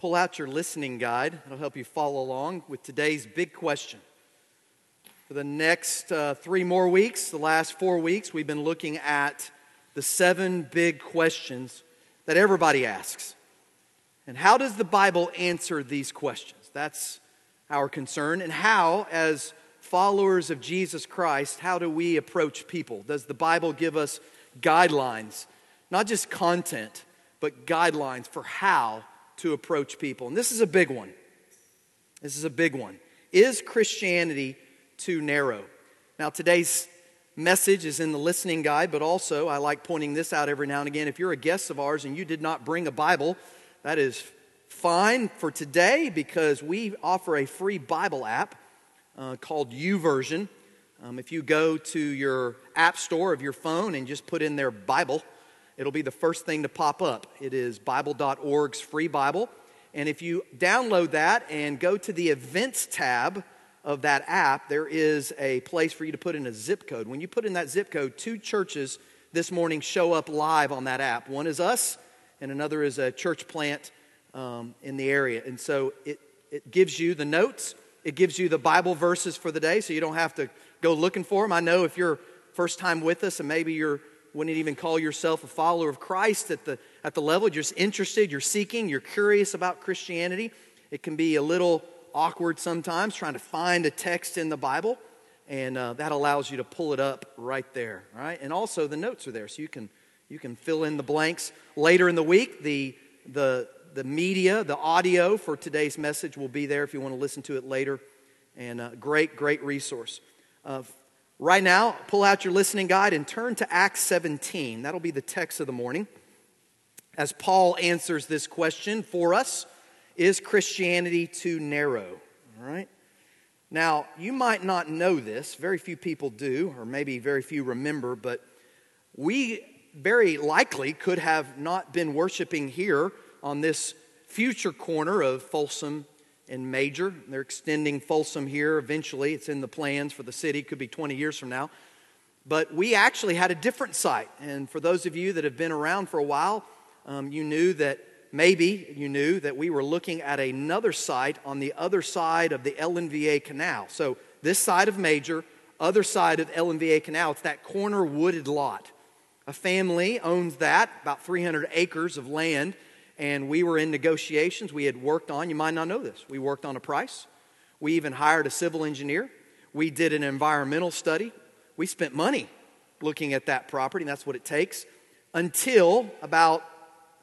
pull out your listening guide. It'll help you follow along with today's big question. For the next uh, three more weeks, the last four weeks, we've been looking at the seven big questions that everybody asks. And how does the Bible answer these questions? That's our concern. And how, as followers of Jesus Christ, how do we approach people? Does the Bible give us guidelines, not just content, but guidelines for how to approach people. And this is a big one. This is a big one. Is Christianity too narrow? Now, today's message is in the listening guide, but also I like pointing this out every now and again. If you're a guest of ours and you did not bring a Bible, that is fine for today because we offer a free Bible app uh, called YouVersion. Um, if you go to your app store of your phone and just put in their Bible, it'll be the first thing to pop up. It is Bible.org's free Bible. And if you download that and go to the events tab of that app, there is a place for you to put in a zip code. When you put in that zip code, two churches this morning show up live on that app. One is us, and another is a church plant um, in the area. And so it, it gives you the notes, it gives you the Bible verses for the day, so you don't have to go looking for them. I know if you're first time with us and maybe you're wouldn't even call yourself a follower of Christ at the, at the level. You're just interested, you're seeking, you're curious about Christianity. It can be a little awkward sometimes trying to find a text in the Bible, and uh, that allows you to pull it up right there, right? And also the notes are there, so you can, you can fill in the blanks. Later in the week, the, the, the media, the audio for today's message will be there if you want to listen to it later. And uh, great, great resource. Uh, Right now, pull out your listening guide and turn to Acts 17. That'll be the text of the morning. As Paul answers this question for us Is Christianity too narrow? All right. Now, you might not know this, very few people do, or maybe very few remember, but we very likely could have not been worshiping here on this future corner of Folsom in Major. They're extending Folsom here eventually. It's in the plans for the city, could be 20 years from now. But we actually had a different site. And for those of you that have been around for a while, um, you knew that maybe you knew that we were looking at another site on the other side of the LNVA Canal. So this side of Major, other side of LNVA Canal, it's that corner wooded lot. A family owns that, about 300 acres of land and we were in negotiations. We had worked on, you might not know this, we worked on a price. We even hired a civil engineer. We did an environmental study. We spent money looking at that property, and that's what it takes. Until about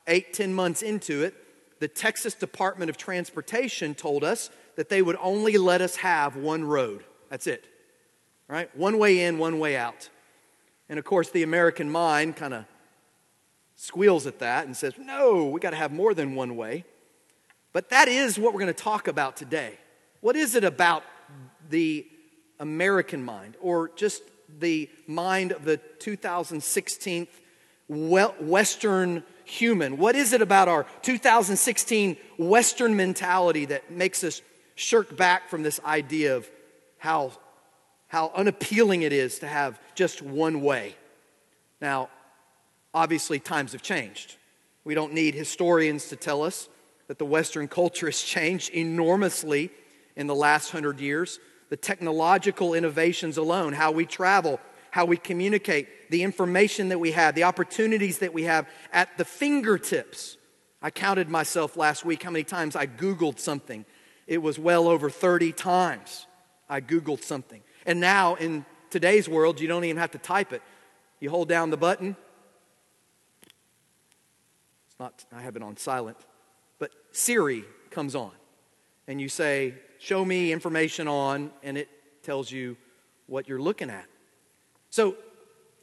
eight, ten months into it, the Texas Department of Transportation told us that they would only let us have one road. That's it. Right? One way in, one way out. And of course, the American mind kind of squeals at that and says, no, we got to have more than one way. But that is what we're going to talk about today. What is it about the American mind or just the mind of the 2016 Western human? What is it about our 2016 Western mentality that makes us shirk back from this idea of how, how unappealing it is to have just one way? Now, obviously times have changed. We don't need historians to tell us that the Western culture has changed enormously in the last hundred years. The technological innovations alone, how we travel, how we communicate, the information that we have, the opportunities that we have at the fingertips. I counted myself last week how many times I Googled something. It was well over 30 times I Googled something. And now in today's world, you don't even have to type it. You hold down the button, not, I have it on silent. But Siri comes on, and you say, Show me information on, and it tells you what you're looking at. So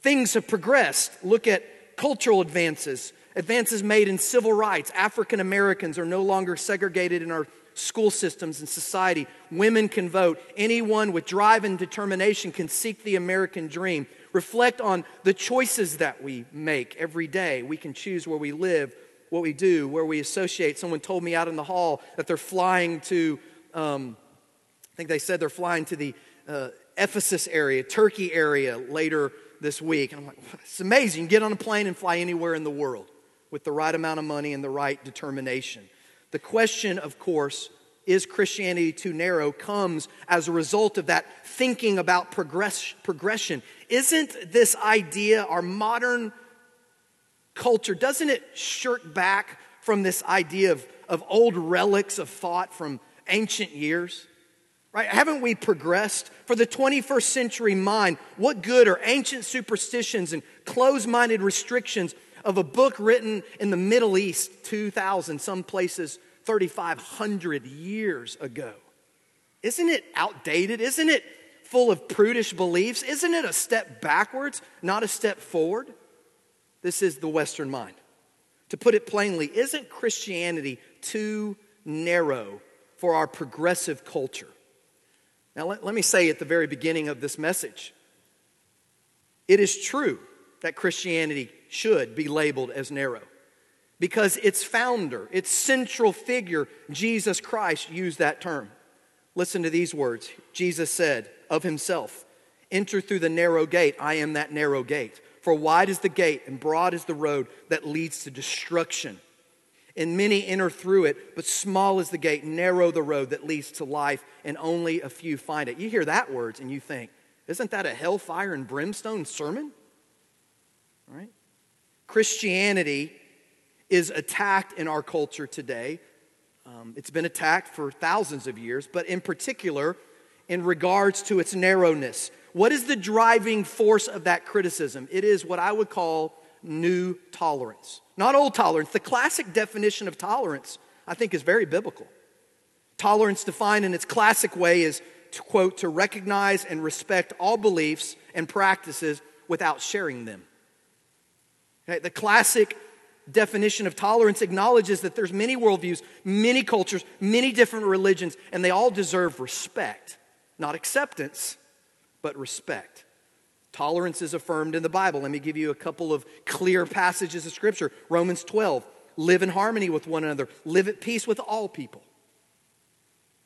things have progressed. Look at cultural advances, advances made in civil rights. African Americans are no longer segregated in our school systems and society. Women can vote. Anyone with drive and determination can seek the American dream. Reflect on the choices that we make every day. We can choose where we live, what we do, where we associate. Someone told me out in the hall that they're flying to, um, I think they said they're flying to the uh, Ephesus area, Turkey area later this week. And I'm like, it's amazing. You get on a plane and fly anywhere in the world with the right amount of money and the right determination. The question, of course, is Christianity too narrow comes as a result of that thinking about progress, progression. Isn't this idea, our modern culture, doesn't it shirk back from this idea of, of old relics of thought from ancient years? Right? Haven't we progressed? For the 21st century mind, what good are ancient superstitions and closed minded restrictions of a book written in the Middle East 2,000, some places 3,500 years ago? Isn't it outdated? Isn't it full of prudish beliefs? Isn't it a step backwards, not a step forward? This is the Western mind. To put it plainly, isn't Christianity too narrow for our progressive culture? Now, let, let me say at the very beginning of this message it is true that Christianity should be labeled as narrow because its founder, its central figure, Jesus Christ, used that term. Listen to these words Jesus said of himself, Enter through the narrow gate. I am that narrow gate. For wide is the gate and broad is the road that leads to destruction and many enter through it, but small is the gate, narrow the road that leads to life, and only a few find it. You hear that words and you think, isn't that a hellfire and brimstone sermon? Right? Christianity is attacked in our culture today. Um, it's been attacked for thousands of years, but in particular, in regards to its narrowness. What is the driving force of that criticism? It is what I would call new tolerance, not old tolerance. The classic definition of tolerance, I think, is very biblical. Tolerance, defined in its classic way, is to quote, to recognize and respect all beliefs and practices without sharing them. Okay, the classic definition of tolerance acknowledges that there's many worldviews, many cultures, many different religions, and they all deserve respect. Not acceptance, but respect. Tolerance is affirmed in the Bible. Let me give you a couple of clear passages of Scripture. Romans 12, live in harmony with one another, live at peace with all people.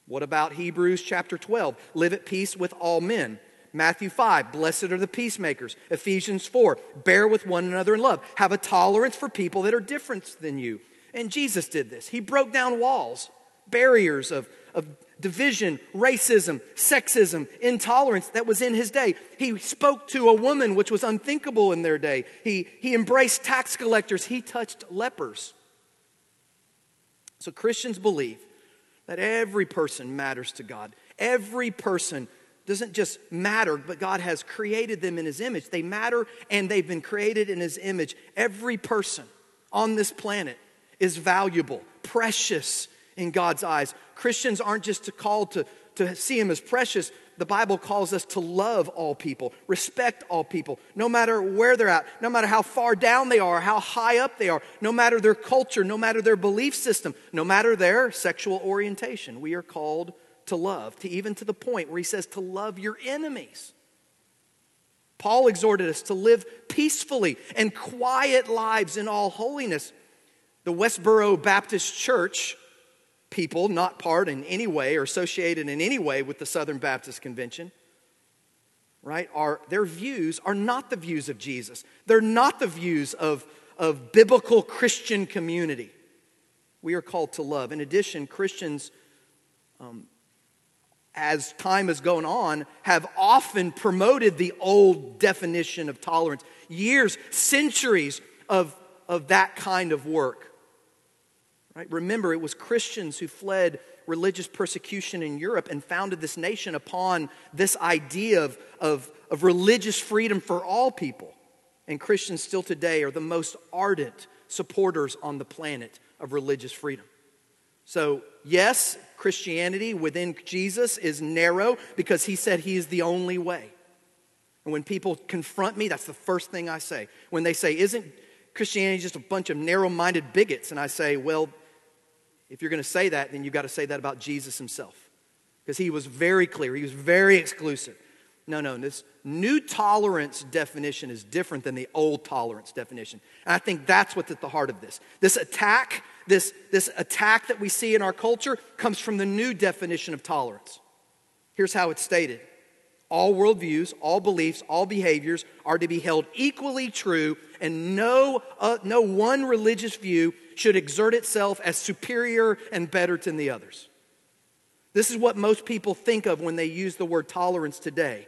What about Hebrews chapter 12? Live at peace with all men. Matthew 5, blessed are the peacemakers. Ephesians 4, bear with one another in love. Have a tolerance for people that are different than you. And Jesus did this. He broke down walls, barriers of, of division, racism, sexism, intolerance that was in his day. He spoke to a woman which was unthinkable in their day. He, he embraced tax collectors, he touched lepers. So Christians believe that every person matters to God. Every person doesn't just matter, but God has created them in his image. They matter and they've been created in his image. Every person on this planet is valuable, precious, in God's eyes. Christians aren't just called to, to see Him as precious. The Bible calls us to love all people, respect all people, no matter where they're at, no matter how far down they are, how high up they are, no matter their culture, no matter their belief system, no matter their sexual orientation. We are called to love, to even to the point where he says to love your enemies. Paul exhorted us to live peacefully and quiet lives in all holiness. The Westboro Baptist Church people not part in any way or associated in any way with the Southern Baptist Convention, right, are their views are not the views of Jesus. They're not the views of, of biblical Christian community. We are called to love. In addition, Christians, um, as time has gone on, have often promoted the old definition of tolerance. Years, centuries of, of that kind of work. Right? Remember, it was Christians who fled religious persecution in Europe and founded this nation upon this idea of, of, of religious freedom for all people. And Christians still today are the most ardent supporters on the planet of religious freedom. So, yes, Christianity within Jesus is narrow because he said he is the only way. And when people confront me, that's the first thing I say. When they say, Isn't Christianity just a bunch of narrow minded bigots? And I say, Well, if you're going to say that, then you've got to say that about Jesus himself. Because he was very clear, he was very exclusive. No, no, this new tolerance definition is different than the old tolerance definition. And I think that's what's at the heart of this. This attack, this, this attack that we see in our culture comes from the new definition of tolerance. Here's how it's stated all worldviews, all beliefs, all behaviors are to be held equally true, and no, uh, no one religious view should exert itself as superior and better than the others. This is what most people think of when they use the word tolerance today.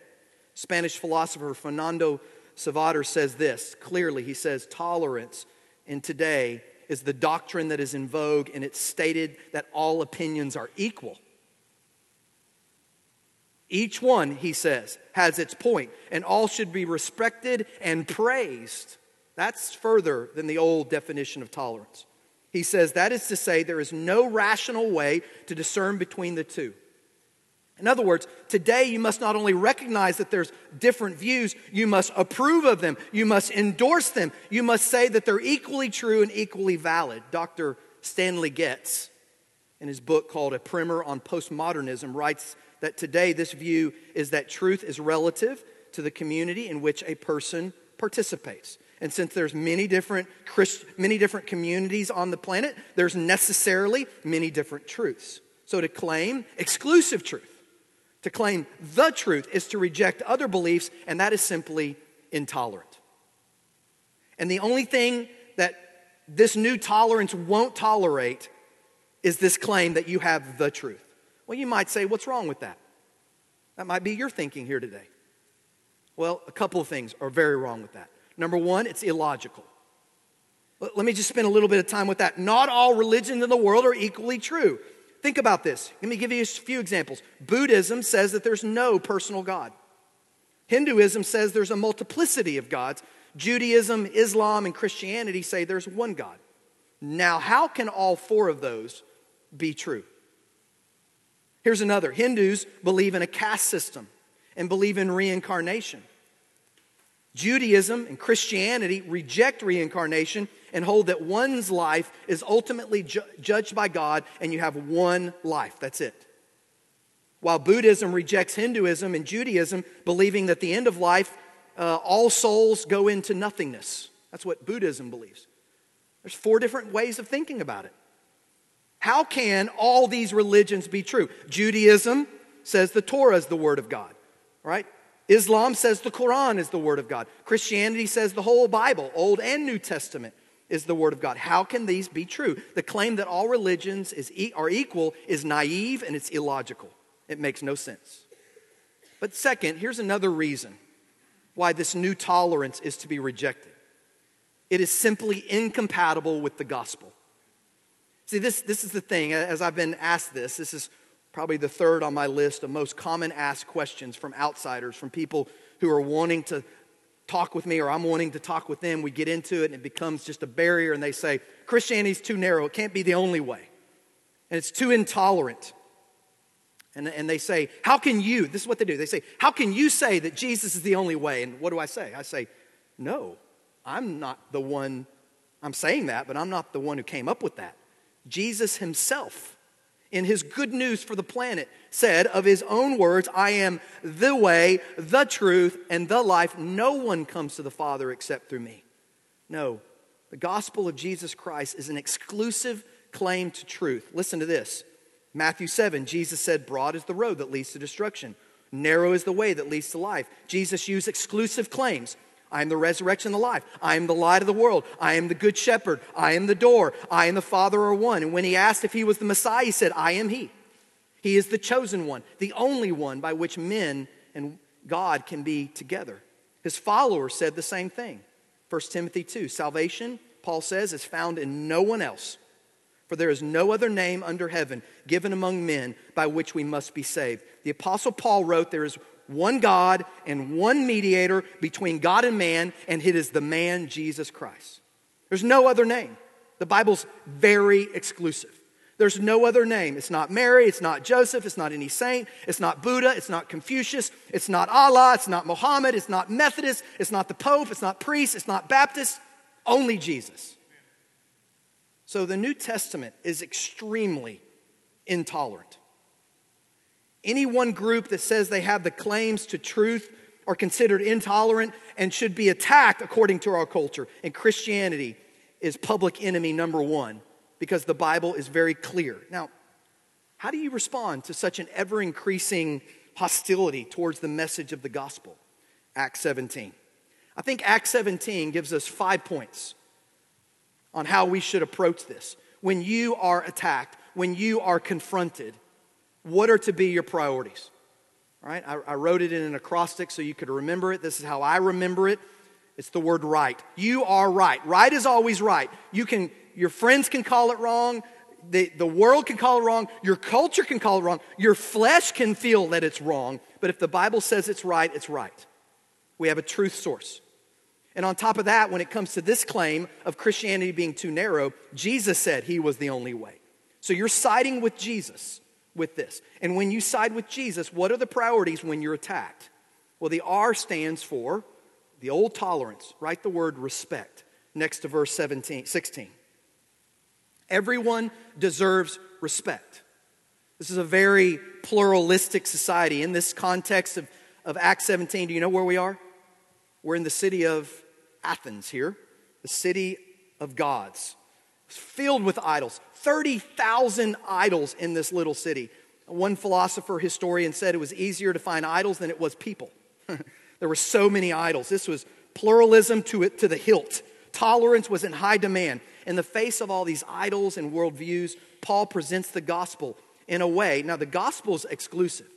Spanish philosopher Fernando Savater says this clearly. He says, Tolerance in today is the doctrine that is in vogue, and it's stated that all opinions are equal. Each one, he says, has its point, and all should be respected and praised. That's further than the old definition of tolerance. He says that is to say, there is no rational way to discern between the two. In other words, today you must not only recognize that there's different views, you must approve of them, you must endorse them, you must say that they're equally true and equally valid. Dr. Stanley Grenz, in his book called A Primer on Postmodernism, writes that today this view is that truth is relative to the community in which a person participates. And since there's many different Christ, many different communities on the planet, there's necessarily many different truths. So to claim exclusive truth, to claim the truth is to reject other beliefs, and that is simply intolerant. And the only thing that this new tolerance won't tolerate is this claim that you have the truth. Well, you might say, what's wrong with that? That might be your thinking here today. Well, a couple of things are very wrong with that. Number one, it's illogical. Let me just spend a little bit of time with that. Not all religions in the world are equally true. Think about this. Let me give you a few examples. Buddhism says that there's no personal God. Hinduism says there's a multiplicity of gods. Judaism, Islam, and Christianity say there's one God. Now, how can all four of those be true? Here's another Hindus believe in a caste system and believe in reincarnation. Judaism and Christianity reject reincarnation and hold that one's life is ultimately ju- judged by God and you have one life. That's it. While Buddhism rejects Hinduism and Judaism, believing that the end of life, uh, all souls go into nothingness. That's what Buddhism believes. There's four different ways of thinking about it. How can all these religions be true? Judaism says the Torah is the Word of God, right? Islam says the Quran is the Word of God. Christianity says the whole Bible, Old and New Testament, is the Word of God. How can these be true? The claim that all religions is, are equal is naive and it's illogical. It makes no sense. But second, here's another reason why this new tolerance is to be rejected it is simply incompatible with the gospel. See, this, this is the thing, as I've been asked this, this is probably the third on my list of most common asked questions from outsiders, from people who are wanting to talk with me or I'm wanting to talk with them. We get into it and it becomes just a barrier, and they say, Christianity's too narrow. It can't be the only way. And it's too intolerant. And, and they say, How can you? This is what they do. They say, How can you say that Jesus is the only way? And what do I say? I say, No, I'm not the one, I'm saying that, but I'm not the one who came up with that. Jesus himself in his good news for the planet, said of his own words, I am the way, the truth, and the life. No one comes to the Father except through me. No, the gospel of Jesus Christ is an exclusive claim to truth. Listen to this Matthew 7, Jesus said, Broad is the road that leads to destruction, narrow is the way that leads to life. Jesus used exclusive claims. I am the resurrection and the life. I am the light of the world. I am the good shepherd. I am the door. I and the Father are one. And when he asked if he was the Messiah, he said, I am he. He is the chosen one, the only one by which men and God can be together. His followers said the same thing. 1 Timothy 2 Salvation, Paul says, is found in no one else. For there is no other name under heaven given among men by which we must be saved. The Apostle Paul wrote, There is one God and one mediator between God and man, and it is the man Jesus Christ. There's no other name. The Bible's very exclusive. There's no other name. It's not Mary, it's not Joseph, it's not any saint, it's not Buddha, it's not Confucius, it's not Allah, it's not Muhammad, it's not Methodist, it's not the Pope, it's not priest, it's not Baptist, only Jesus. So the New Testament is extremely intolerant. Any one group that says they have the claims to truth are considered intolerant and should be attacked according to our culture. And Christianity is public enemy number one because the Bible is very clear. Now, how do you respond to such an ever increasing hostility towards the message of the gospel? Acts 17. I think Acts 17 gives us five points on how we should approach this. When you are attacked, when you are confronted, what are to be your priorities? Right, I, I wrote it in an acrostic so you could remember it. This is how I remember it. It's the word right. You are right. Right is always right. You can, your friends can call it wrong. The, the world can call it wrong. Your culture can call it wrong. Your flesh can feel that it's wrong. But if the Bible says it's right, it's right. We have a truth source. And on top of that, when it comes to this claim of Christianity being too narrow, Jesus said he was the only way. So you're siding with Jesus with this. And when you side with Jesus, what are the priorities when you're attacked? Well, the R stands for the old tolerance. Write the word respect next to verse 17, 16. Everyone deserves respect. This is a very pluralistic society. In this context of, of Acts 17, do you know where we are? We're in the city of Athens here, the city of gods. Filled with idols. 30,000 idols in this little city. One philosopher, historian said it was easier to find idols than it was people. there were so many idols. This was pluralism to, it, to the hilt. Tolerance was in high demand. In the face of all these idols and worldviews, Paul presents the gospel in a way. Now, the gospel is exclusive,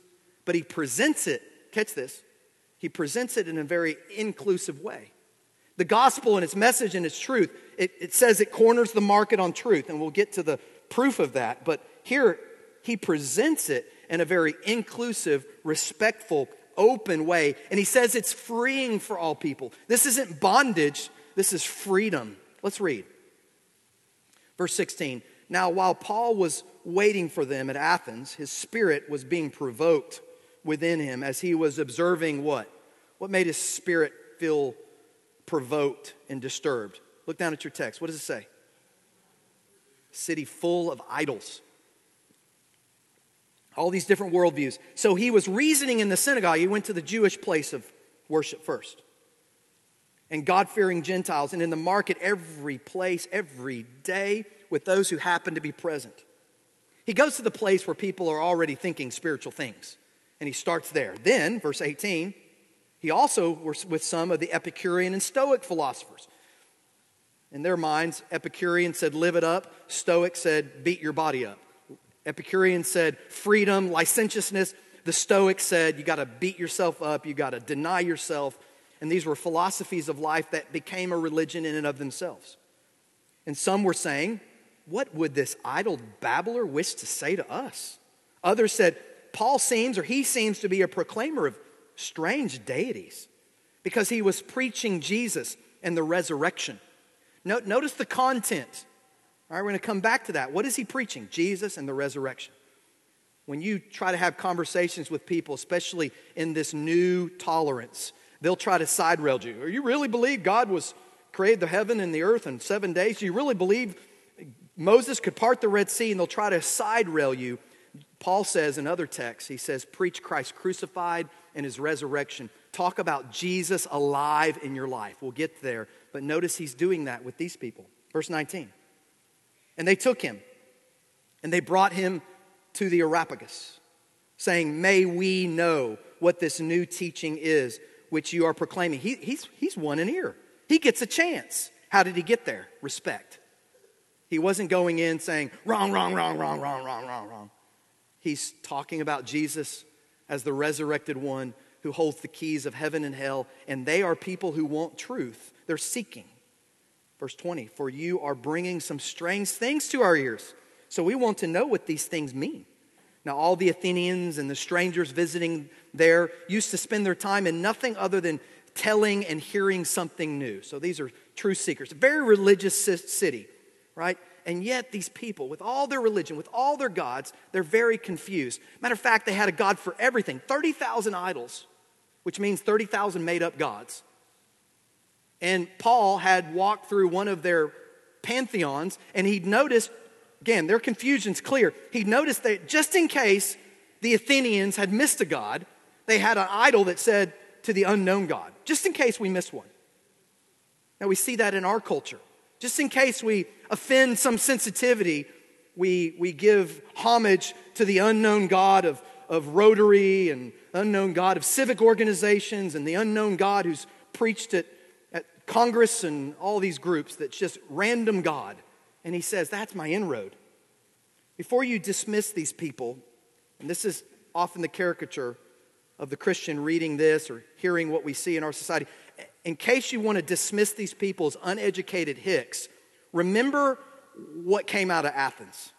but he presents it, catch this, he presents it in a very inclusive way. The gospel and its message and its truth, it, it says it corners the market on truth, and we'll get to the proof of that. But here, he presents it in a very inclusive, respectful, open way. And he says it's freeing for all people. This isn't bondage, this is freedom. Let's read. Verse 16. Now, while Paul was waiting for them at Athens, his spirit was being provoked within him as he was observing what? What made his spirit feel provoked and disturbed? Look down at your text. What does it say? City full of idols. All these different worldviews. So he was reasoning in the synagogue. He went to the Jewish place of worship first. And God fearing Gentiles, and in the market every place, every day, with those who happen to be present. He goes to the place where people are already thinking spiritual things, and he starts there. Then, verse 18, he also was with some of the Epicurean and Stoic philosophers. In their minds, Epicurean said, live it up. Stoic said, beat your body up. Epicurean said, freedom, licentiousness. The Stoic said, you got to beat yourself up, you got to deny yourself. And these were philosophies of life that became a religion in and of themselves. And some were saying, What would this idle babbler wish to say to us? Others said, Paul seems, or he seems to be a proclaimer of strange deities because he was preaching Jesus and the resurrection. Notice the content. All right, we're going to come back to that. What is he preaching? Jesus and the resurrection. When you try to have conversations with people, especially in this new tolerance, they'll try to side rail you. Are you really believe God was created the heaven and the earth in seven days? Do you really believe Moses could part the Red Sea? And they'll try to side rail you. Paul says in other texts, he says, preach Christ crucified and his resurrection. Talk about Jesus alive in your life. We'll get there. But notice he's doing that with these people. Verse 19. And they took him and they brought him to the Areopagus, saying, May we know what this new teaching is which you are proclaiming. He, he's, he's won an ear. He gets a chance. How did he get there? Respect. He wasn't going in saying, wrong, wrong, wrong, wrong, wrong, wrong, wrong, wrong. He's talking about Jesus as the resurrected one who holds the keys of heaven and hell, and they are people who want truth. They're seeking. Verse 20, for you are bringing some strange things to our ears. So we want to know what these things mean. Now, all the Athenians and the strangers visiting there used to spend their time in nothing other than telling and hearing something new. So these are true seekers. A very religious city, right? And yet, these people, with all their religion, with all their gods, they're very confused. Matter of fact, they had a God for everything 30,000 idols, which means 30,000 made up gods. And Paul had walked through one of their pantheons, and he'd noticed, again, their confusion's clear. He'd noticed that just in case the Athenians had missed a God, they had an idol that said to the unknown God, just in case we miss one. Now, we see that in our culture. Just in case we offend some sensitivity, we, we give homage to the unknown God of, of Rotary and unknown God of civic organizations and the unknown God who's preached at, at Congress and all these groups that's just random God. And he says, That's my inroad. Before you dismiss these people, and this is often the caricature of the Christian reading this or hearing what we see in our society, in case you want to dismiss these people as uneducated hicks, remember what came out of Athens,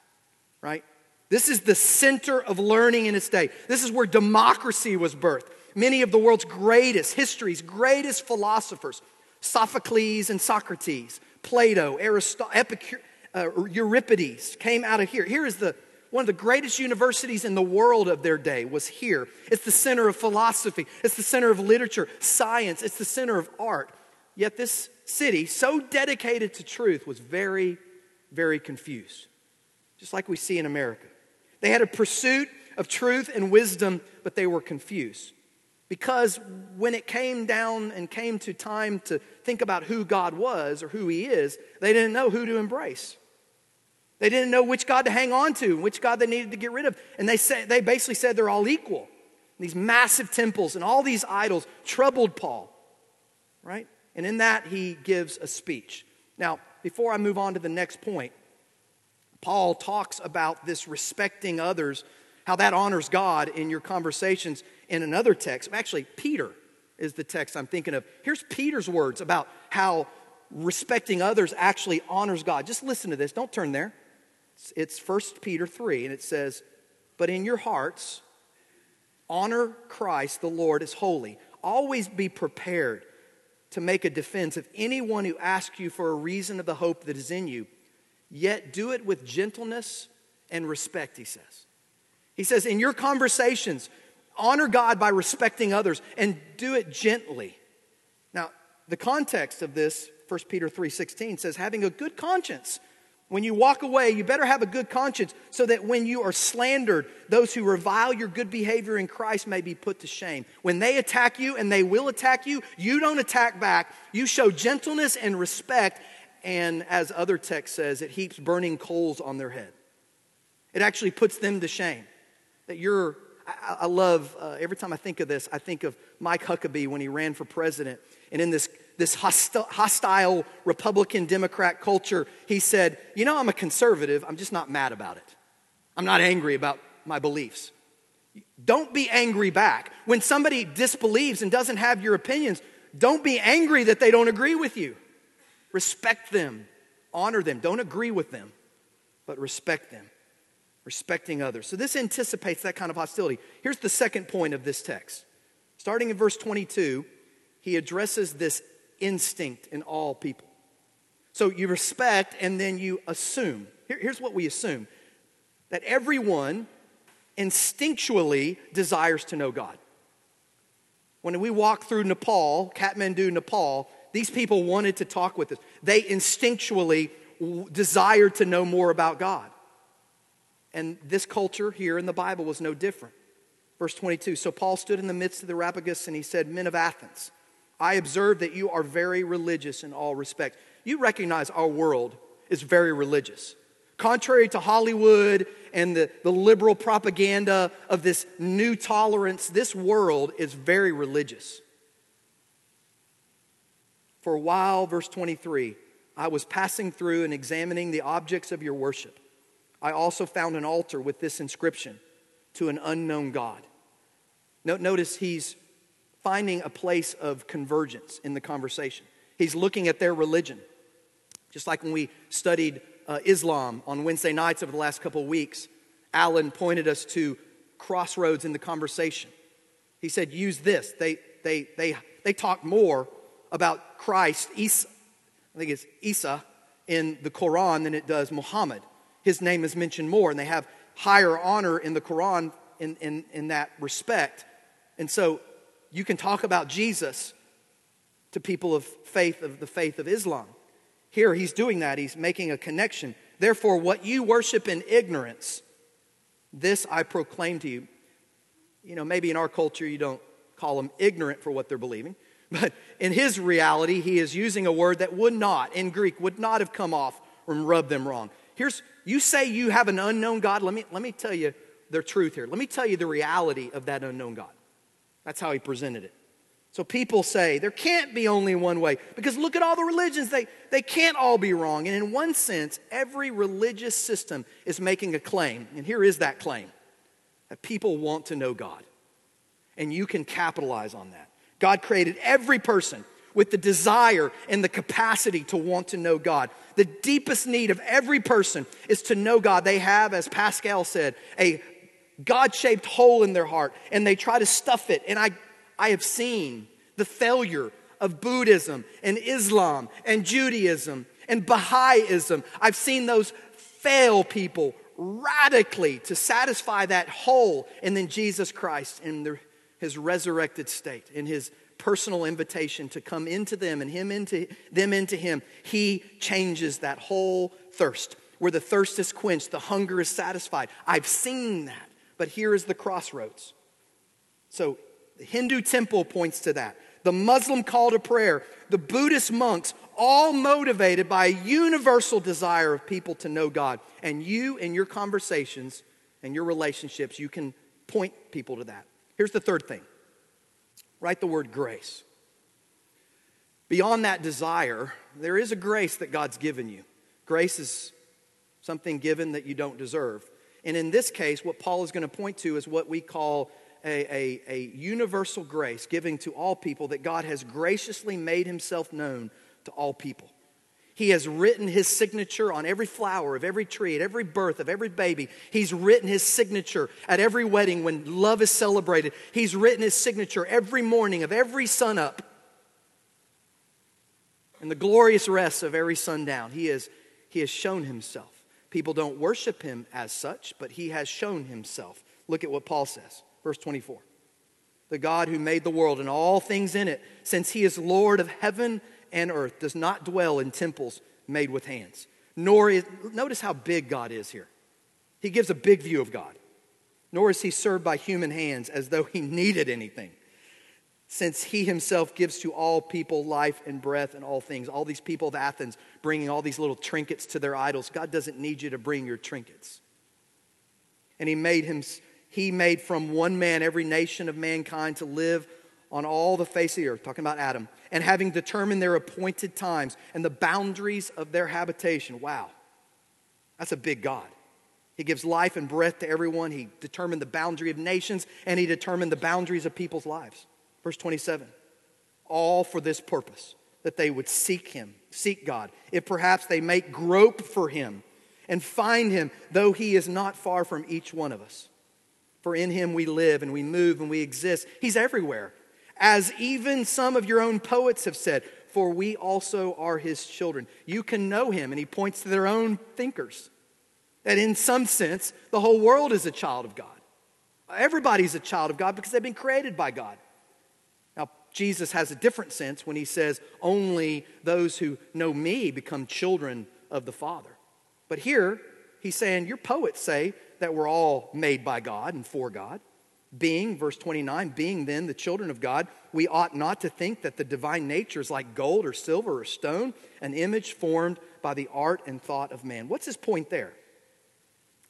right? This is the center of learning in its day. This is where democracy was birthed. Many of the world's greatest, history's greatest philosophers, Sophocles and Socrates, Plato, Aristotle, Epicure, uh, Euripides, came out of here. Here is the one of the greatest universities in the world of their day was here. It's the center of philosophy, it's the center of literature, science, it's the center of art. Yet this city, so dedicated to truth, was very, very confused, just like we see in America. They had a pursuit of truth and wisdom, but they were confused. Because when it came down and came to time to think about who God was or who He is, they didn't know who to embrace. They didn't know which God to hang on to, which God they needed to get rid of. And they, say, they basically said they're all equal. These massive temples and all these idols troubled Paul, right? And in that, he gives a speech. Now, before I move on to the next point, Paul talks about this respecting others, how that honors God in your conversations in another text. Actually, Peter is the text I'm thinking of. Here's Peter's words about how respecting others actually honors God. Just listen to this. Don't turn there. It's 1 Peter 3, and it says, But in your hearts, honor Christ the Lord as holy. Always be prepared to make a defense of anyone who asks you for a reason of the hope that is in you. Yet do it with gentleness and respect, he says. He says, In your conversations, honor God by respecting others and do it gently. Now, the context of this, 1 Peter 3:16 says having a good conscience. When you walk away, you better have a good conscience so that when you are slandered, those who revile your good behavior in Christ may be put to shame. When they attack you, and they will attack you, you don't attack back. You show gentleness and respect, and as other text says, it heaps burning coals on their head. It actually puts them to shame. That you're I, I love, uh, every time I think of this, I think of Mike Huckabee when he ran for president. And in this, this hostile, hostile Republican Democrat culture, he said, You know, I'm a conservative, I'm just not mad about it. I'm not angry about my beliefs. Don't be angry back. When somebody disbelieves and doesn't have your opinions, don't be angry that they don't agree with you. Respect them, honor them. Don't agree with them, but respect them respecting others. So this anticipates that kind of hostility. Here's the second point of this text. Starting in verse 22, he addresses this instinct in all people. So you respect and then you assume. Here, here's what we assume that everyone instinctually desires to know God. When we walk through Nepal, Kathmandu, Nepal, these people wanted to talk with us. They instinctually desired to know more about God. And this culture here in the Bible was no different. Verse 22 So Paul stood in the midst of the Areopagus and he said, Men of Athens, I observe that you are very religious in all respects. You recognize our world is very religious. Contrary to Hollywood and the, the liberal propaganda of this new tolerance, this world is very religious. For a while, verse 23, I was passing through and examining the objects of your worship. I also found an altar with this inscription to an unknown God. Notice he's finding a place of convergence in the conversation. He's looking at their religion. Just like when we studied uh, Islam on Wednesday nights over the last couple of weeks, Alan pointed us to crossroads in the conversation. He said, use this. They, they, they, they talk more about Christ, Isa, I think it's Isa, in the Quran than it does Muhammad his name is mentioned more, and they have higher honor in the Quran in, in, in that respect. And so you can talk about Jesus to people of faith, of the faith of Islam. Here he's doing that, he's making a connection. Therefore, what you worship in ignorance, this I proclaim to you. You know, maybe in our culture you don't call them ignorant for what they're believing, but in his reality, he is using a word that would not, in Greek, would not have come off and rubbed them wrong. Here's, you say you have an unknown God. Let me, let me tell you the truth here. Let me tell you the reality of that unknown God. That's how he presented it. So people say there can't be only one way because look at all the religions, they, they can't all be wrong. And in one sense, every religious system is making a claim. And here is that claim that people want to know God. And you can capitalize on that. God created every person with the desire and the capacity to want to know God. The deepest need of every person is to know God. They have, as Pascal said, a God shaped hole in their heart and they try to stuff it. And I I have seen the failure of Buddhism and Islam and Judaism and Baha'ism. I've seen those fail people radically to satisfy that hole. And then Jesus Christ in his resurrected state, in his personal invitation to come into them and him into them into him, he changes that whole thirst. Where the thirst is quenched, the hunger is satisfied. I've seen that. But here is the crossroads. So the Hindu temple points to that. The Muslim call to prayer, the Buddhist monks, all motivated by a universal desire of people to know God. And you, in your conversations and your relationships, you can point people to that. Here's the third thing write the word grace. Beyond that desire, there is a grace that God's given you. Grace is something given that you don't deserve. And in this case, what Paul is going to point to is what we call a, a, a universal grace giving to all people that God has graciously made himself known to all people. He has written his signature on every flower of every tree, at every birth of every baby. He's written his signature at every wedding when love is celebrated. He's written his signature every morning of every sunup and the glorious rest of every sundown. He, is, he has shown himself. People don't worship him as such, but he has shown himself. Look at what Paul says. Verse 24. The God who made the world and all things in it, since he is Lord of heaven and earth, does not dwell in temples made with hands. Nor is, notice how big God is here. He gives a big view of God. Nor is he served by human hands as though he needed anything, since he himself gives to all people life and breath and all things. All these people of Athens bringing all these little trinkets to their idols. God doesn't need you to bring your trinkets. And he made him he made from one man every nation of mankind to live on all the face of the earth, talking about Adam, and having determined their appointed times and the boundaries of their habitation. Wow, that's a big God. He gives life and breath to everyone. He determined the boundary of nations, and he determined the boundaries of people's lives. Verse 27 all for this purpose, that they would seek him, seek God, if perhaps they may grope for him and find him, though he is not far from each one of us. For in him we live and we move and we exist. He's everywhere. As even some of your own poets have said, for we also are his children. You can know him, and he points to their own thinkers. That in some sense, the whole world is a child of God. Everybody's a child of God because they've been created by God. Jesus has a different sense when he says, only those who know me become children of the Father. But here, he's saying, your poets say that we're all made by God and for God. Being, verse 29, being then the children of God, we ought not to think that the divine nature is like gold or silver or stone, an image formed by the art and thought of man. What's his point there?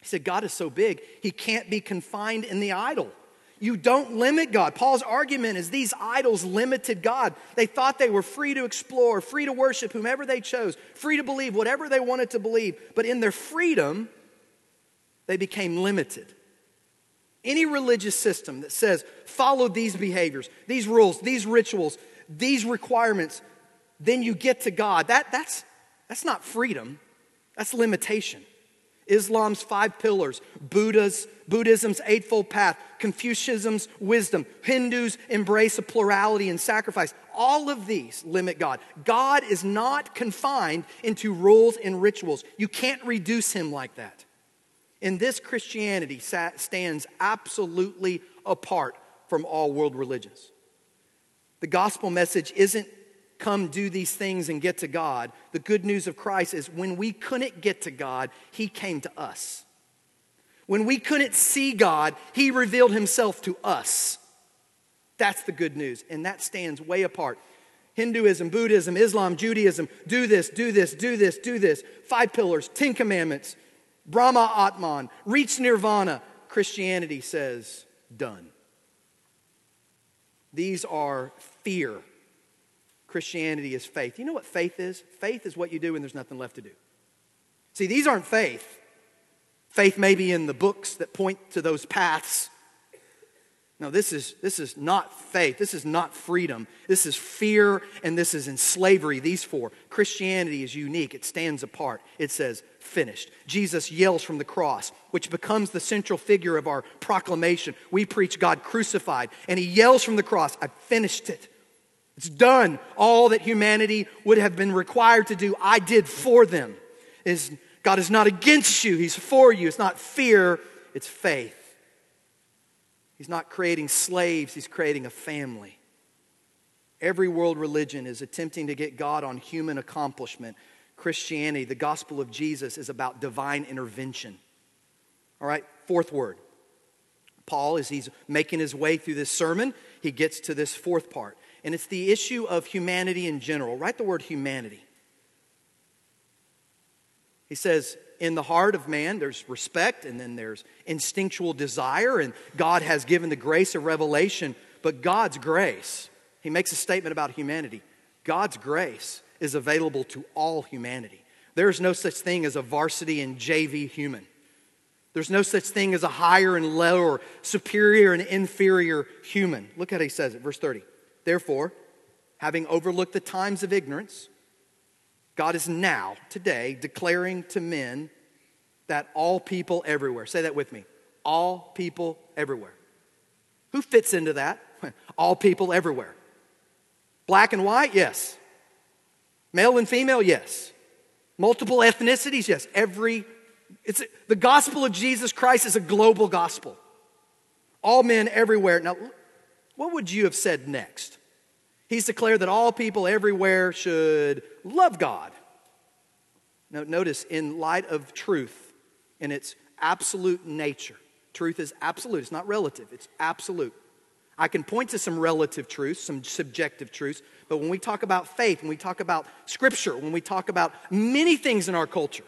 He said, God is so big, he can't be confined in the idol. You don't limit God. Paul's argument is these idols limited God. They thought they were free to explore, free to worship whomever they chose, free to believe whatever they wanted to believe. But in their freedom, they became limited. Any religious system that says, follow these behaviors, these rules, these rituals, these requirements, then you get to God, that, that's, that's not freedom, that's limitation. Islam's five pillars, Buddha's, Buddhism's eightfold path, Confucianism's wisdom, Hindus embrace a plurality and sacrifice. All of these limit God. God is not confined into rules and rituals. You can't reduce him like that. And this, Christianity stands absolutely apart from all world religions. The gospel message isn't come do these things and get to God. The good news of Christ is when we couldn't get to God, He came to us. When we couldn't see God, He revealed Himself to us. That's the good news, and that stands way apart. Hinduism, Buddhism, Islam, Judaism, do this, do this, do this, do this. Five pillars, Ten Commandments, Brahma Atman, reach nirvana. Christianity says, done. These are fear. Christianity is faith. You know what faith is? Faith is what you do when there's nothing left to do. See, these aren't faith. Faith may be in the books that point to those paths. No, this is, this is not faith. This is not freedom. This is fear and this is in slavery, these four. Christianity is unique, it stands apart. It says, finished. Jesus yells from the cross, which becomes the central figure of our proclamation. We preach God crucified, and he yells from the cross, I finished it. It's done. All that humanity would have been required to do, I did for them. Is God is not against you, He's for you. It's not fear, it's faith. He's not creating slaves, He's creating a family. Every world religion is attempting to get God on human accomplishment. Christianity, the gospel of Jesus, is about divine intervention. All right, fourth word. Paul, as he's making his way through this sermon, he gets to this fourth part. And it's the issue of humanity in general. Write the word humanity. He says, in the heart of man, there's respect and then there's instinctual desire, and God has given the grace of revelation. But God's grace, he makes a statement about humanity God's grace is available to all humanity. There is no such thing as a varsity and JV human. There's no such thing as a higher and lower, superior and inferior human. Look at how he says it, verse 30. Therefore, having overlooked the times of ignorance, God is now, today, declaring to men that all people everywhere, say that with me, all people everywhere. Who fits into that? all people everywhere. Black and white? Yes. Male and female? Yes. Multiple ethnicities? Yes. Every, it's the gospel of Jesus Christ is a global gospel. All men everywhere. Now, what would you have said next? He's declared that all people everywhere should love God. Now, notice, in light of truth in its absolute nature, truth is absolute, it's not relative, it's absolute. I can point to some relative truths, some subjective truths, but when we talk about faith, when we talk about scripture, when we talk about many things in our culture,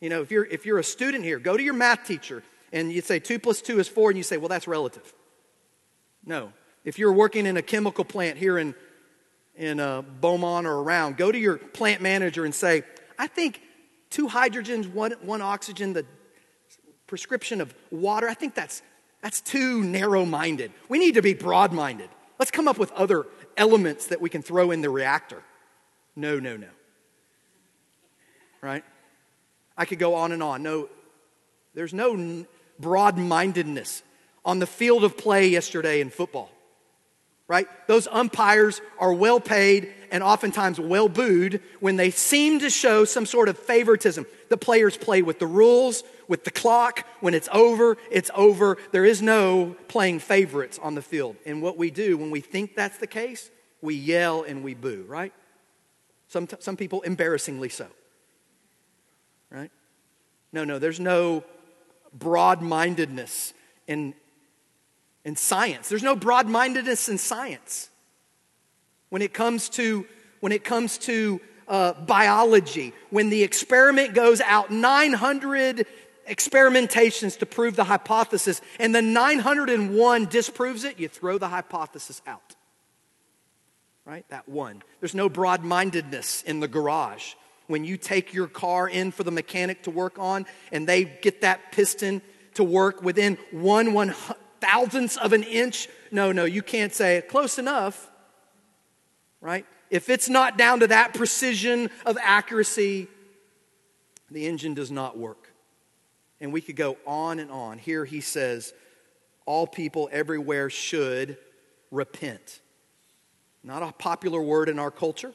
you know, if you're, if you're a student here, go to your math teacher and you say two plus two is four, and you say, well, that's relative. No, if you're working in a chemical plant here in, in uh, Beaumont or around, go to your plant manager and say, I think two hydrogens, one, one oxygen, the prescription of water, I think that's, that's too narrow minded. We need to be broad minded. Let's come up with other elements that we can throw in the reactor. No, no, no. Right? I could go on and on. No, there's no broad mindedness on the field of play yesterday in football right? Those umpires are well paid and oftentimes well booed when they seem to show some sort of favoritism. The players play with the rules, with the clock. When it's over, it's over. There is no playing favorites on the field. And what we do when we think that's the case, we yell and we boo, right? Some, some people embarrassingly so, right? No, no, there's no broad mindedness in, in science. There's no broad mindedness in science. When it comes to, when it comes to uh, biology, when the experiment goes out 900 experimentations to prove the hypothesis, and the 901 disproves it, you throw the hypothesis out. Right? That one. There's no broad mindedness in the garage. When you take your car in for the mechanic to work on, and they get that piston to work within one one thousandths of an inch. No, no, you can't say it. close enough, right? If it's not down to that precision of accuracy, the engine does not work. And we could go on and on. Here he says, all people everywhere should repent. Not a popular word in our culture,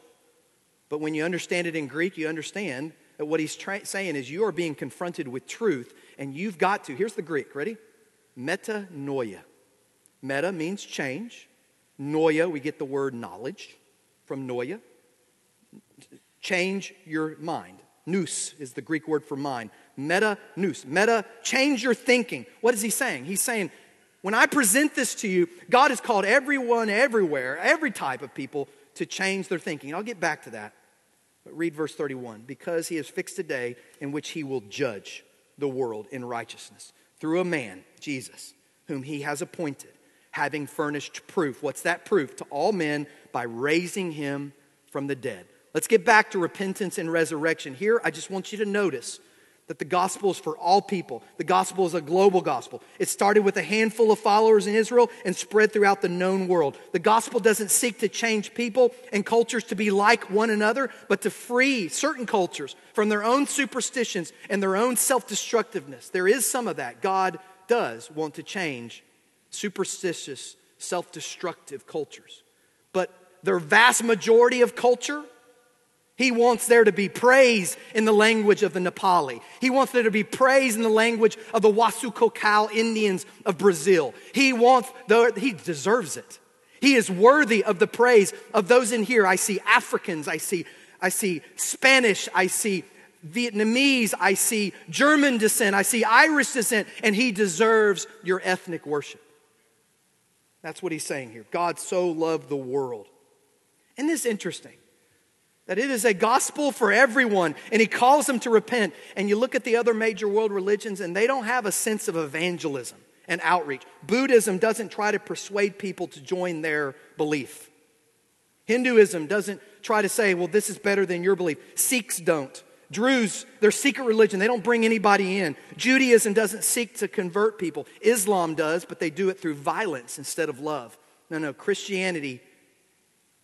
but when you understand it in Greek, you understand that what he's tra- saying is you are being confronted with truth, and you've got to. Here's the Greek, ready? Metanoia. Meta means change. Noia, we get the word knowledge from noia. Change your mind. Nous is the Greek word for mind. Meta, nous. Meta, change your thinking. What is he saying? He's saying, when I present this to you, God has called everyone, everywhere, every type of people to change their thinking. I'll get back to that. But read verse 31 because he has fixed a day in which he will judge the world in righteousness through a man, Jesus, whom he has appointed, having furnished proof. What's that proof? To all men by raising him from the dead. Let's get back to repentance and resurrection. Here, I just want you to notice that the gospel is for all people. The gospel is a global gospel. It started with a handful of followers in Israel and spread throughout the known world. The gospel doesn't seek to change people and cultures to be like one another, but to free certain cultures from their own superstitions and their own self destructiveness. There is some of that. God does want to change superstitious, self destructive cultures. But their vast majority of culture he wants there to be praise in the language of the Nepali. He wants there to be praise in the language of the Wasucocao Indians of Brazil. He wants, the, he deserves it. He is worthy of the praise of those in here. I see Africans, I see, I see Spanish, I see Vietnamese, I see German descent, I see Irish descent, and he deserves your ethnic worship. That's what he's saying here. God so loved the world. Isn't this interesting? That it is a gospel for everyone, and he calls them to repent. And you look at the other major world religions, and they don't have a sense of evangelism and outreach. Buddhism doesn't try to persuade people to join their belief. Hinduism doesn't try to say, well, this is better than your belief. Sikhs don't. Druze, their secret religion, they don't bring anybody in. Judaism doesn't seek to convert people. Islam does, but they do it through violence instead of love. No, no, Christianity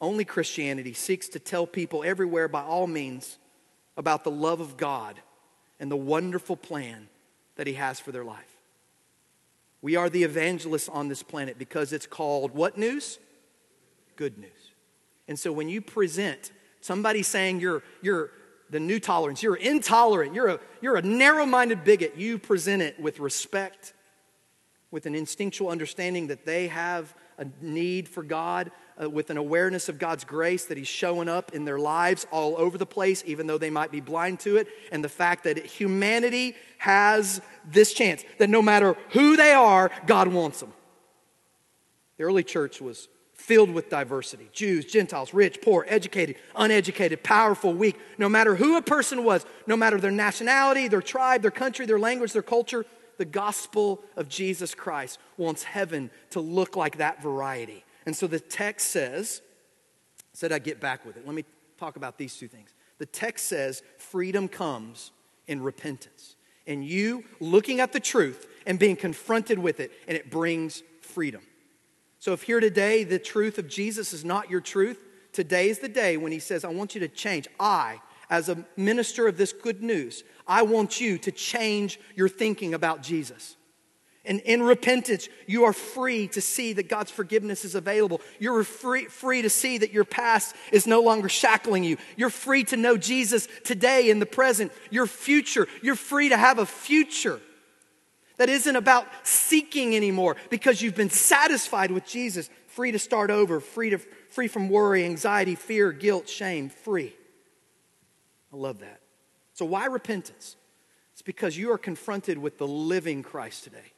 only Christianity seeks to tell people everywhere, by all means, about the love of God and the wonderful plan that He has for their life. We are the evangelists on this planet because it's called what news? Good news. And so when you present somebody saying you're, you're the new tolerance, you're intolerant, you're a, you're a narrow minded bigot, you present it with respect, with an instinctual understanding that they have a need for God, uh, with an awareness of God's grace that He's showing up in their lives all over the place, even though they might be blind to it, and the fact that humanity has this chance that no matter who they are, God wants them. The early church was filled with diversity Jews, Gentiles, rich, poor, educated, uneducated, powerful, weak. No matter who a person was, no matter their nationality, their tribe, their country, their language, their culture, the gospel of Jesus Christ wants heaven to look like that variety. And so the text says, said I get back with it. Let me talk about these two things. The text says freedom comes in repentance. And you looking at the truth and being confronted with it, and it brings freedom. So if here today the truth of Jesus is not your truth, today is the day when he says, I want you to change. I, as a minister of this good news, I want you to change your thinking about Jesus. And in repentance, you are free to see that God's forgiveness is available. You're free, free to see that your past is no longer shackling you. You're free to know Jesus today in the present. Your future, you're free to have a future that isn't about seeking anymore because you've been satisfied with Jesus. Free to start over, free, to, free from worry, anxiety, fear, guilt, shame, free. I love that. So, why repentance? It's because you are confronted with the living Christ today.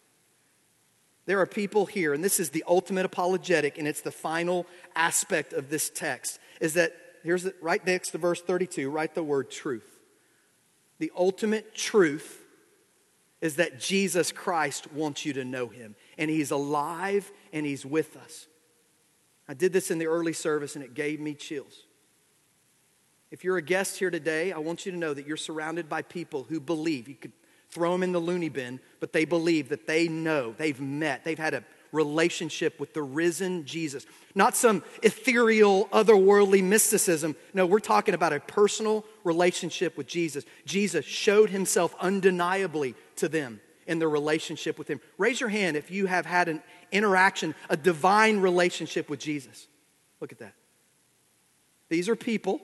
There are people here, and this is the ultimate apologetic, and it's the final aspect of this text, is that here's the, right next to verse 32, write the word truth. The ultimate truth is that Jesus Christ wants you to know him, and he's alive and he's with us. I did this in the early service, and it gave me chills. If you're a guest here today, I want you to know that you're surrounded by people who believe. You could throw them in the loony bin, but they believe that they know, they've met, they've had a relationship with the risen Jesus. Not some ethereal, otherworldly mysticism. No, we're talking about a personal relationship with Jesus. Jesus showed himself undeniably to them in their relationship with him. Raise your hand if you have had an interaction, a divine relationship with Jesus. Look at that. These are people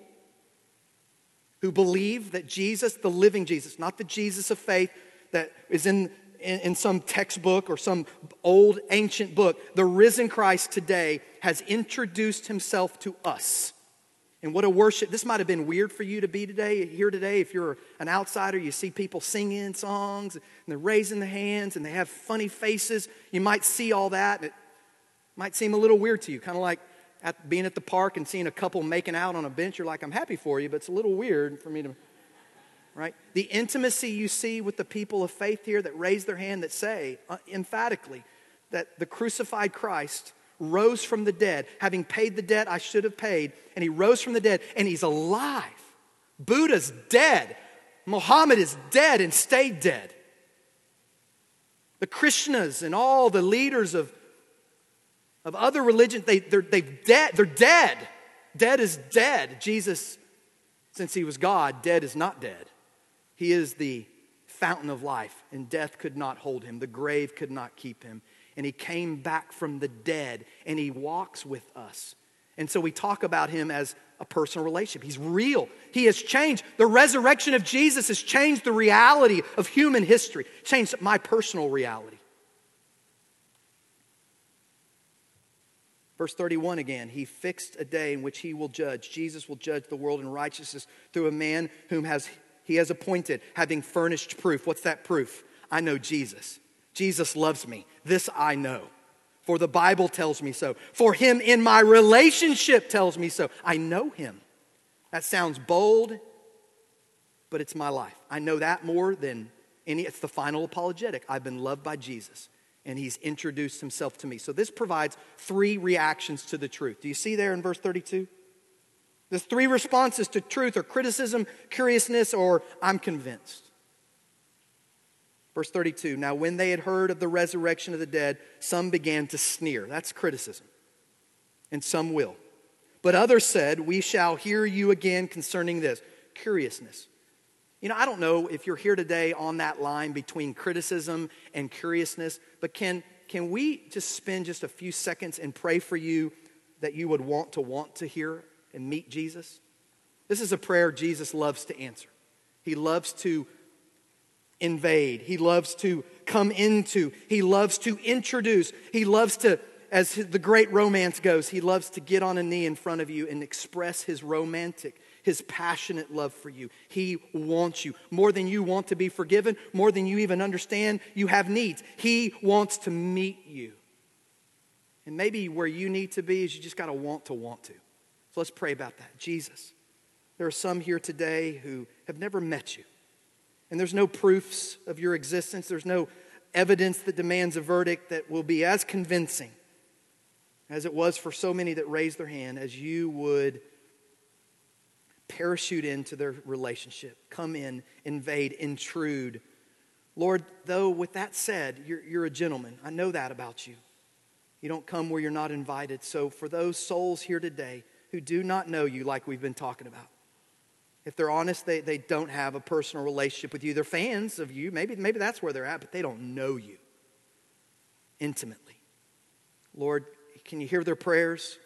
who believe that Jesus, the living Jesus, not the Jesus of faith that is in, in, in, some textbook or some old ancient book, the risen Christ today has introduced himself to us. And what a worship. This might have been weird for you to be today, here today. If you're an outsider, you see people singing songs and they're raising the hands and they have funny faces. You might see all that. and It might seem a little weird to you, kind of like at being at the park and seeing a couple making out on a bench, you're like, I'm happy for you, but it's a little weird for me to, right? The intimacy you see with the people of faith here that raise their hand that say uh, emphatically, that the crucified Christ rose from the dead, having paid the debt I should have paid, and he rose from the dead, and he's alive. Buddha's dead. Muhammad is dead and stayed dead. The Krishnas and all the leaders of, of other religions, they, they're, they dead, they're dead. Dead is dead. Jesus, since he was God, dead is not dead. He is the fountain of life, and death could not hold him, the grave could not keep him. And he came back from the dead, and he walks with us. And so we talk about him as a personal relationship. He's real. He has changed. The resurrection of Jesus has changed the reality of human history, changed my personal reality. Verse 31 again, he fixed a day in which he will judge. Jesus will judge the world in righteousness through a man whom has, he has appointed, having furnished proof. What's that proof? I know Jesus. Jesus loves me. This I know. For the Bible tells me so. For him in my relationship tells me so. I know him. That sounds bold, but it's my life. I know that more than any, it's the final apologetic. I've been loved by Jesus and he's introduced himself to me. So this provides three reactions to the truth. Do you see there in verse 32? The three responses to truth are criticism, curiousness, or I'm convinced. Verse 32 Now, when they had heard of the resurrection of the dead, some began to sneer. That's criticism. And some will. But others said, We shall hear you again concerning this. Curiousness. You know, I don't know if you're here today on that line between criticism and curiousness, but can, can we just spend just a few seconds and pray for you that you would want to want to hear and meet Jesus? This is a prayer Jesus loves to answer. He loves to invade, He loves to come into, He loves to introduce, He loves to, as the great romance goes, He loves to get on a knee in front of you and express His romantic his passionate love for you. He wants you more than you want to be forgiven, more than you even understand. You have needs. He wants to meet you. And maybe where you need to be is you just got to want to want to. So let's pray about that. Jesus, there are some here today who have never met you. And there's no proofs of your existence, there's no evidence that demands a verdict that will be as convincing as it was for so many that raised their hand as you would parachute into their relationship, come in, invade, intrude. Lord, though, with that said, you're, you're a gentleman. I know that about you. You don't come where you're not invited. So, for those souls here today who do not know you, like we've been talking about, if they're honest, they, they don't have a personal relationship with you. They're fans of you. Maybe, maybe that's where they're at, but they don't know you intimately. Lord, can you hear their prayers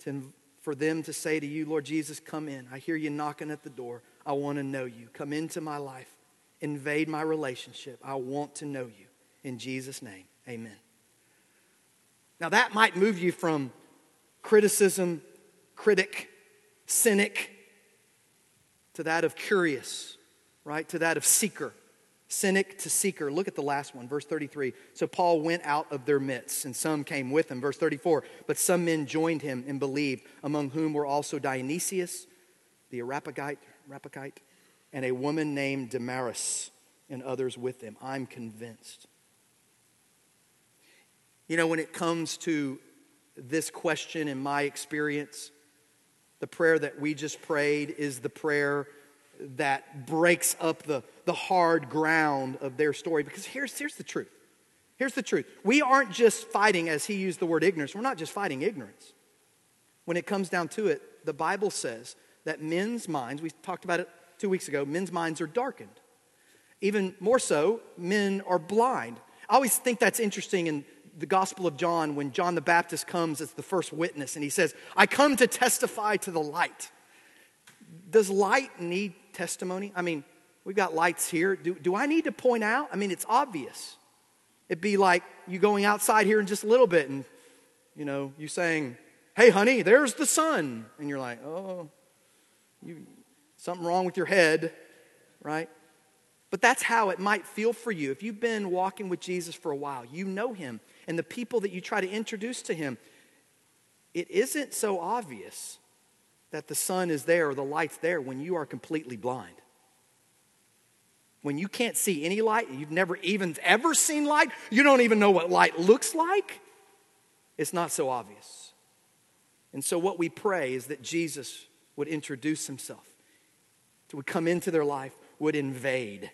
to for them to say to you, Lord Jesus, come in. I hear you knocking at the door. I want to know you. Come into my life. Invade my relationship. I want to know you. In Jesus' name, amen. Now, that might move you from criticism, critic, cynic, to that of curious, right? To that of seeker cynic to seeker. Look at the last one, verse 33. So Paul went out of their midst, and some came with him. Verse 34. But some men joined him and believed, among whom were also Dionysius, the Areopagite, Areopagite and a woman named Damaris, and others with them. I'm convinced. You know, when it comes to this question, in my experience, the prayer that we just prayed is the prayer that breaks up the, the hard ground of their story. Because here's, here's the truth. Here's the truth. We aren't just fighting, as he used the word ignorance, we're not just fighting ignorance. When it comes down to it, the Bible says that men's minds, we talked about it two weeks ago, men's minds are darkened. Even more so, men are blind. I always think that's interesting in the Gospel of John when John the Baptist comes as the first witness and he says, I come to testify to the light. Does light need testimony? I mean, we've got lights here. Do, do I need to point out? I mean, it's obvious. It'd be like you going outside here in just a little bit and, you know, you saying, hey, honey, there's the sun. And you're like, oh, you, something wrong with your head, right? But that's how it might feel for you. If you've been walking with Jesus for a while, you know him, and the people that you try to introduce to him, it isn't so obvious that the sun is there or the light's there when you are completely blind. When you can't see any light, you've never even ever seen light, you don't even know what light looks like, it's not so obvious. And so, what we pray is that Jesus would introduce himself, would come into their life, would invade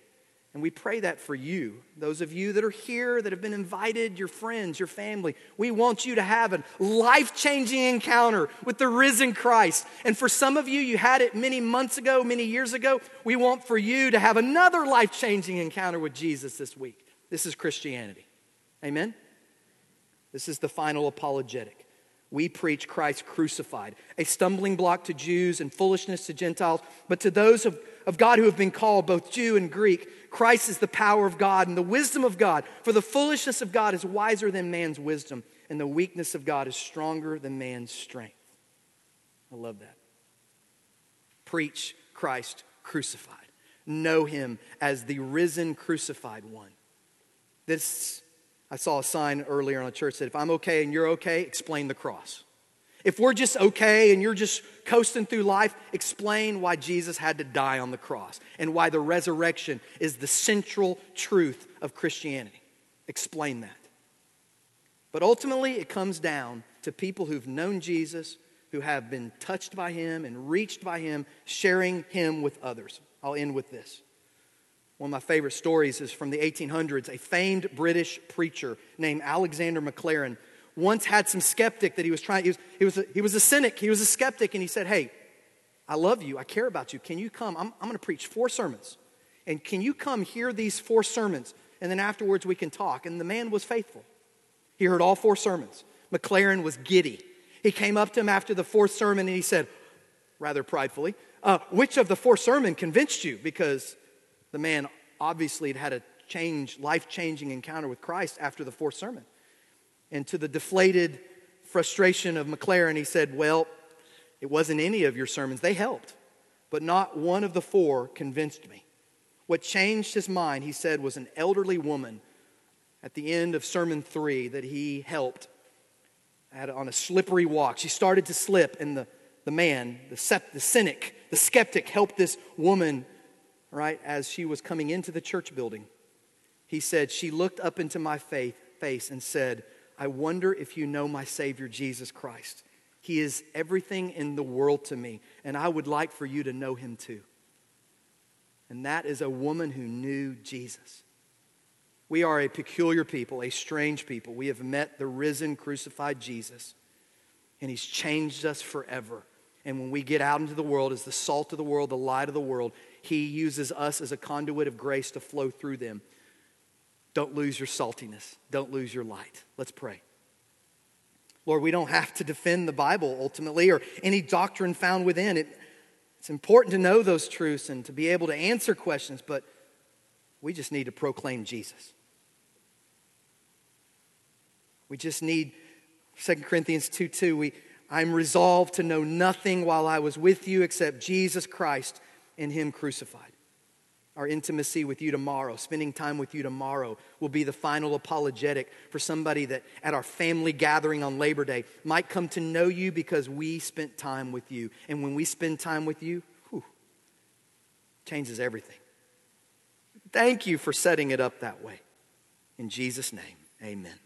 and we pray that for you, those of you that are here, that have been invited, your friends, your family. We want you to have a life changing encounter with the risen Christ. And for some of you, you had it many months ago, many years ago. We want for you to have another life changing encounter with Jesus this week. This is Christianity. Amen? This is the final apologetic. We preach Christ crucified, a stumbling block to Jews and foolishness to Gentiles, but to those of, of God who have been called, both Jew and Greek, Christ is the power of God and the wisdom of God. For the foolishness of God is wiser than man's wisdom, and the weakness of God is stronger than man's strength. I love that. Preach Christ crucified. Know him as the risen, crucified one. This, I saw a sign earlier on a church that if I'm okay and you're okay, explain the cross. If we're just okay and you're just coasting through life, explain why Jesus had to die on the cross and why the resurrection is the central truth of Christianity. Explain that. But ultimately, it comes down to people who've known Jesus, who have been touched by him and reached by him, sharing him with others. I'll end with this. One of my favorite stories is from the 1800s. A famed British preacher named Alexander Maclaren once had some skeptic that he was trying, he was, he was, a, he was a cynic, he was a skeptic, and he said, Hey, I love you, I care about you. Can you come? I'm, I'm going to preach four sermons. And can you come hear these four sermons? And then afterwards we can talk. And the man was faithful. He heard all four sermons. Maclaren was giddy. He came up to him after the fourth sermon and he said, rather pridefully, uh, Which of the four sermon convinced you? Because the man obviously had had a change, life changing encounter with Christ after the fourth sermon. And to the deflated frustration of Maclaren, he said, Well, it wasn't any of your sermons. They helped, but not one of the four convinced me. What changed his mind, he said, was an elderly woman at the end of sermon three that he helped on a slippery walk. She started to slip, and the, the man, the, the cynic, the skeptic, helped this woman, right, as she was coming into the church building. He said, She looked up into my faith, face and said, I wonder if you know my Savior, Jesus Christ. He is everything in the world to me, and I would like for you to know him too. And that is a woman who knew Jesus. We are a peculiar people, a strange people. We have met the risen, crucified Jesus, and he's changed us forever. And when we get out into the world as the salt of the world, the light of the world, he uses us as a conduit of grace to flow through them. Don't lose your saltiness. Don't lose your light. Let's pray. Lord, we don't have to defend the Bible ultimately or any doctrine found within it. It's important to know those truths and to be able to answer questions, but we just need to proclaim Jesus. We just need 2 Corinthians 2 2. We, I'm resolved to know nothing while I was with you except Jesus Christ and Him crucified. Our intimacy with you tomorrow, spending time with you tomorrow, will be the final apologetic for somebody that at our family gathering on Labor Day might come to know you because we spent time with you. And when we spend time with you, whew, changes everything. Thank you for setting it up that way. In Jesus' name, amen.